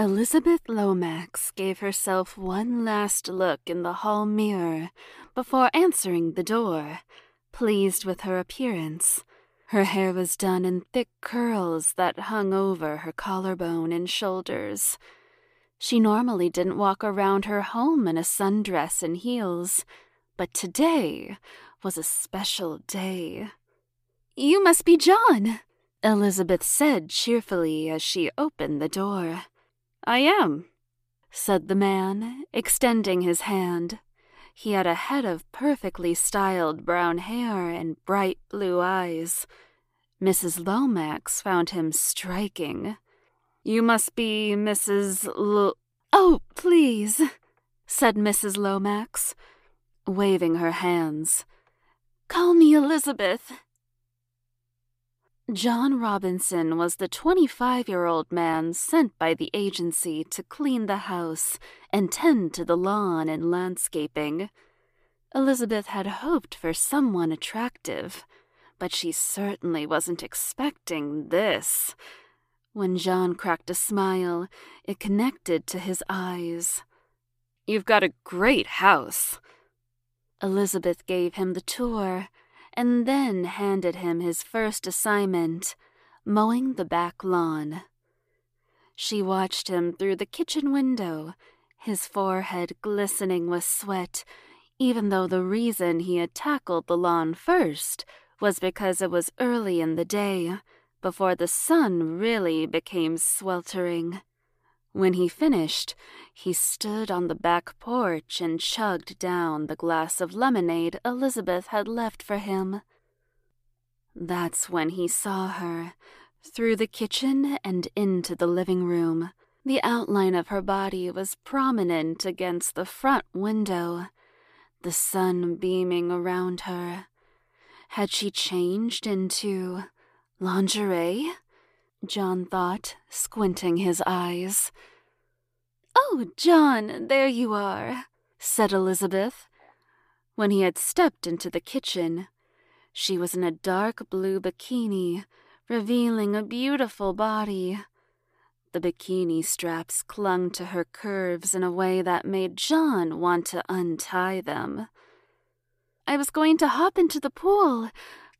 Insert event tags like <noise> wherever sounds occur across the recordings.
Elizabeth Lomax gave herself one last look in the hall mirror before answering the door, pleased with her appearance. Her hair was done in thick curls that hung over her collarbone and shoulders. She normally didn't walk around her home in a sundress and heels, but today was a special day. You must be John, Elizabeth said cheerfully as she opened the door. I am, said the man, extending his hand. He had a head of perfectly styled brown hair and bright blue eyes. Mrs. Lomax found him striking. You must be Mrs. L. Oh, please, said Mrs. Lomax, waving her hands. Call me Elizabeth. John Robinson was the 25 year old man sent by the agency to clean the house and tend to the lawn and landscaping. Elizabeth had hoped for someone attractive, but she certainly wasn't expecting this. When John cracked a smile, it connected to his eyes. You've got a great house. Elizabeth gave him the tour and then handed him his first assignment mowing the back lawn. She watched him through the kitchen window, his forehead glistening with sweat, even though the reason he had tackled the lawn first was because it was early in the day, before the sun really became sweltering. When he finished, he stood on the back porch and chugged down the glass of lemonade Elizabeth had left for him. That's when he saw her, through the kitchen and into the living room. The outline of her body was prominent against the front window, the sun beaming around her. Had she changed into lingerie? John thought, squinting his eyes. Oh, John, there you are, said Elizabeth. When he had stepped into the kitchen, she was in a dark blue bikini, revealing a beautiful body. The bikini straps clung to her curves in a way that made John want to untie them. I was going to hop into the pool.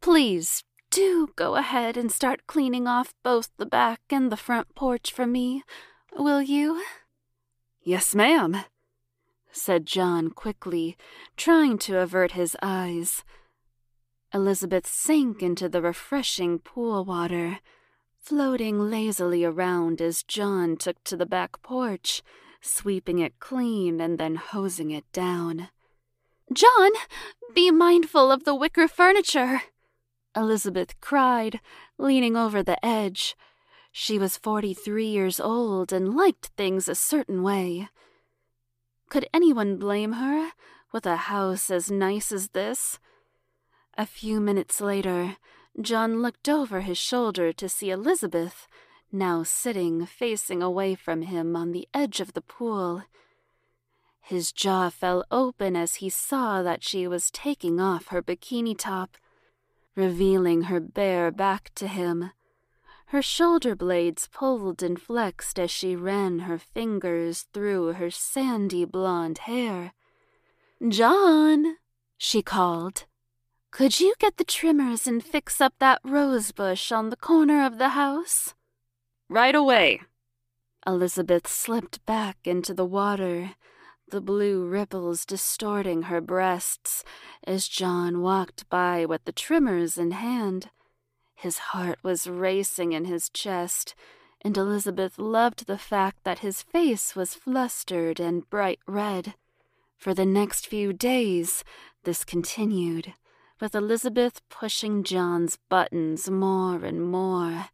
Please do go ahead and start cleaning off both the back and the front porch for me, will you? Yes, ma'am, said John quickly, trying to avert his eyes. Elizabeth sank into the refreshing pool water, floating lazily around as John took to the back porch, sweeping it clean and then hosing it down. John, be mindful of the wicker furniture, Elizabeth cried, leaning over the edge. She was 43 years old and liked things a certain way. Could anyone blame her with a house as nice as this? A few minutes later, John looked over his shoulder to see Elizabeth, now sitting facing away from him on the edge of the pool. His jaw fell open as he saw that she was taking off her bikini top revealing her bare back to him. Her shoulder blades pulled and flexed as she ran her fingers through her sandy blonde hair. John, she called, could you get the trimmers and fix up that rose bush on the corner of the house? Right away. Elizabeth slipped back into the water the blue ripples distorting her breasts as John walked by with the trimmers in hand. His heart was racing in his chest, and Elizabeth loved the fact that his face was flustered and bright red. For the next few days, this continued, with Elizabeth pushing John's buttons more and more.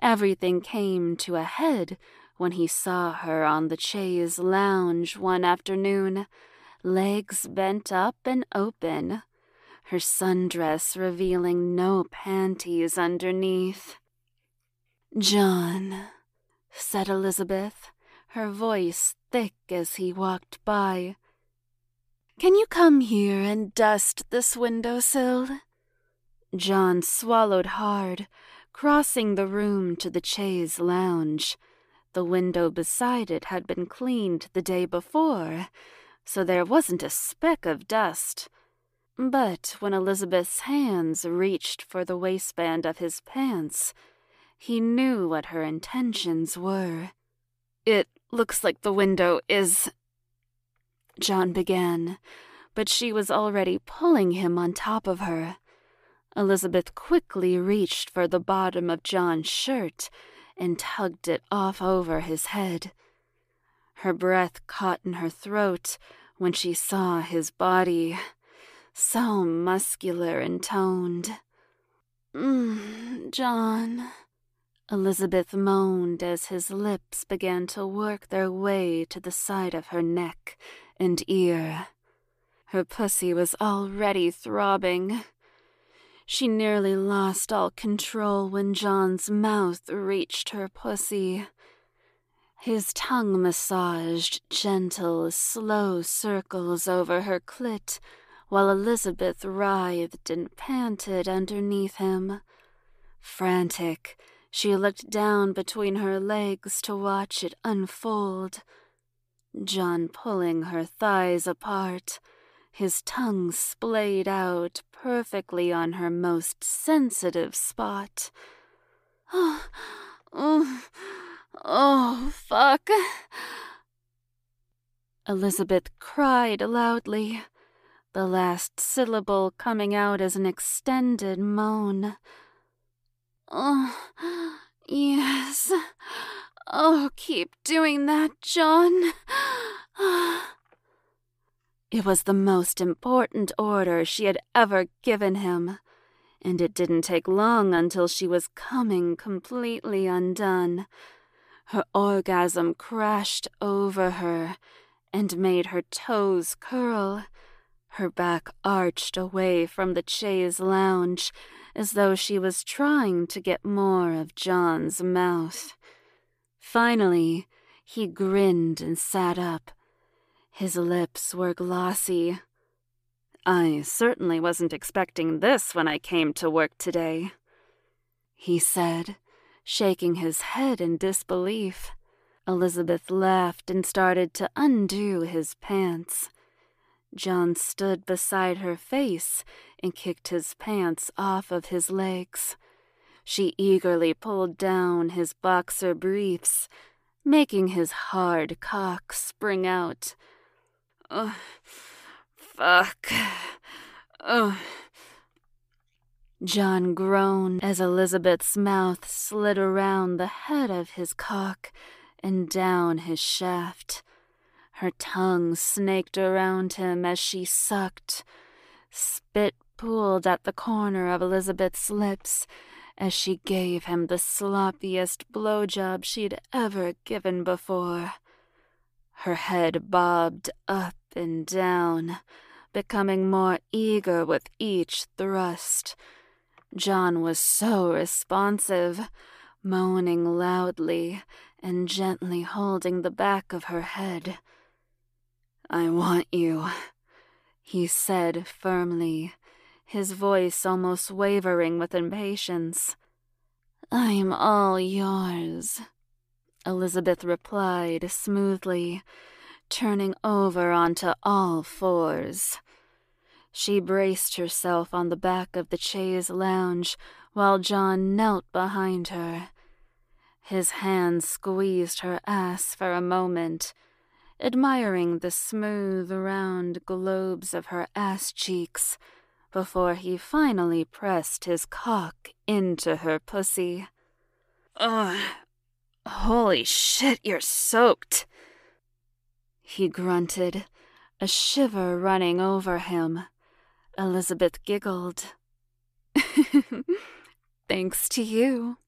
Everything came to a head when he saw her on the chaise lounge one afternoon, legs bent up and open, her sundress revealing no panties underneath. John, said Elizabeth, her voice thick as he walked by. Can you come here and dust this window sill? John swallowed hard, crossing the room to the chaise lounge. The window beside it had been cleaned the day before, so there wasn't a speck of dust. But when Elizabeth's hands reached for the waistband of his pants, he knew what her intentions were. It looks like the window is. John began, but she was already pulling him on top of her. Elizabeth quickly reached for the bottom of John's shirt and tugged it off over his head. Her breath caught in her throat when she saw his body, so muscular and toned. Mm, John, Elizabeth moaned as his lips began to work their way to the side of her neck and ear. Her pussy was already throbbing. She nearly lost all control when John's mouth reached her pussy. His tongue massaged gentle, slow circles over her clit while Elizabeth writhed and panted underneath him. Frantic, she looked down between her legs to watch it unfold. John pulling her thighs apart his tongue splayed out perfectly on her most sensitive spot. Oh, oh, oh, fuck. Elizabeth cried loudly, the last syllable coming out as an extended moan. Oh, yes. Oh, keep doing that, John. It was the most important order she had ever given him, and it didn't take long until she was coming completely undone. Her orgasm crashed over her and made her toes curl. Her back arched away from the chaise lounge as though she was trying to get more of John's mouth. Finally, he grinned and sat up his lips were glossy. I certainly wasn't expecting this when I came to work today, he said, shaking his head in disbelief. Elizabeth laughed and started to undo his pants. John stood beside her face and kicked his pants off of his legs. She eagerly pulled down his boxer briefs, making his hard cock spring out Oh, fuck. Oh. John groaned as Elizabeth's mouth slid around the head of his cock and down his shaft. Her tongue snaked around him as she sucked. Spit pooled at the corner of Elizabeth's lips as she gave him the sloppiest blowjob she'd ever given before. Her head bobbed up and down, becoming more eager with each thrust. John was so responsive, moaning loudly and gently holding the back of her head. I want you, he said firmly, his voice almost wavering with impatience. I'm all yours, Elizabeth replied smoothly, turning over onto all fours. She braced herself on the back of the chaise lounge while John knelt behind her. His hand squeezed her ass for a moment, admiring the smooth, round globes of her ass cheeks, before he finally pressed his cock into her pussy. Ugh, holy shit, you're soaked he grunted, a shiver running over him. Elizabeth giggled. <laughs> Thanks to you.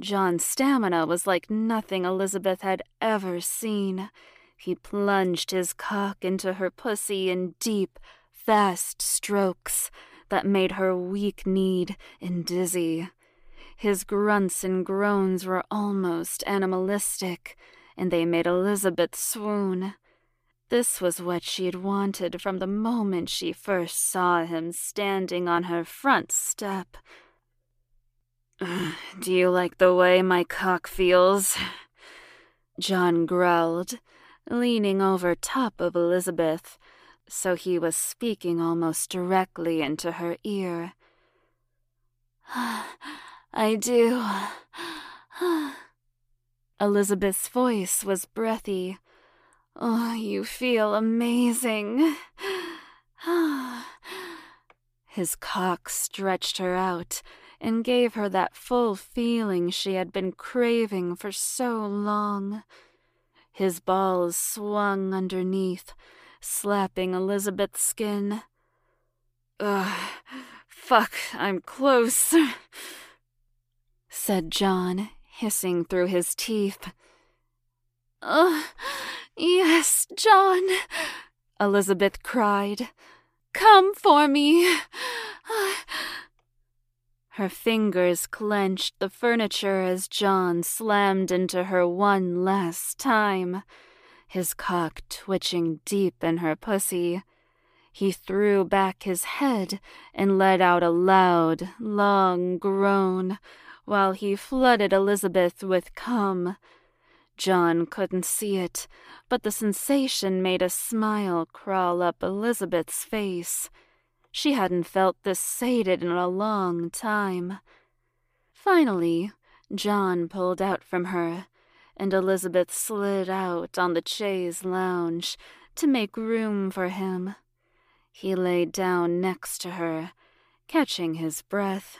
John's stamina was like nothing Elizabeth had ever seen. He plunged his cock into her pussy in deep, fast strokes that made her weak kneed and dizzy. His grunts and groans were almost animalistic, and they made Elizabeth swoon. This was what she had wanted from the moment she first saw him standing on her front step. <sighs> Do you like the way my cock feels? <sighs> John growled, leaning over top of Elizabeth, so he was speaking almost directly into her ear. <sighs> I do. Elizabeth's voice was breathy. Oh, you feel amazing. <sighs> His cock stretched her out and gave her that full feeling she had been craving for so long. His balls swung underneath, slapping Elizabeth's skin. Ugh, fuck, I'm close, <laughs> said John, hissing through his teeth. Ugh, yes, John, Elizabeth cried. Come for me. <sighs> Her fingers clenched the furniture as John slammed into her one last time, his cock twitching deep in her pussy. He threw back his head and let out a loud, long groan while he flooded Elizabeth with cum. John couldn't see it, but the sensation made a smile crawl up Elizabeth's face. She hadn't felt this sated in a long time. Finally, John pulled out from her, and Elizabeth slid out on the chaise lounge to make room for him. He lay down next to her, catching his breath.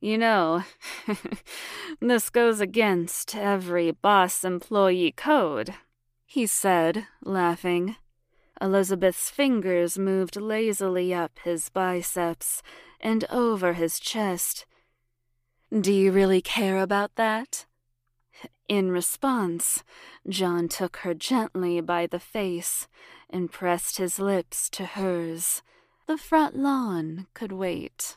You know, <laughs> this goes against every boss employee code, he said, laughing. Elizabeth's fingers moved lazily up his biceps and over his chest. Do you really care about that? In response, John took her gently by the face and pressed his lips to hers. The front lawn could wait.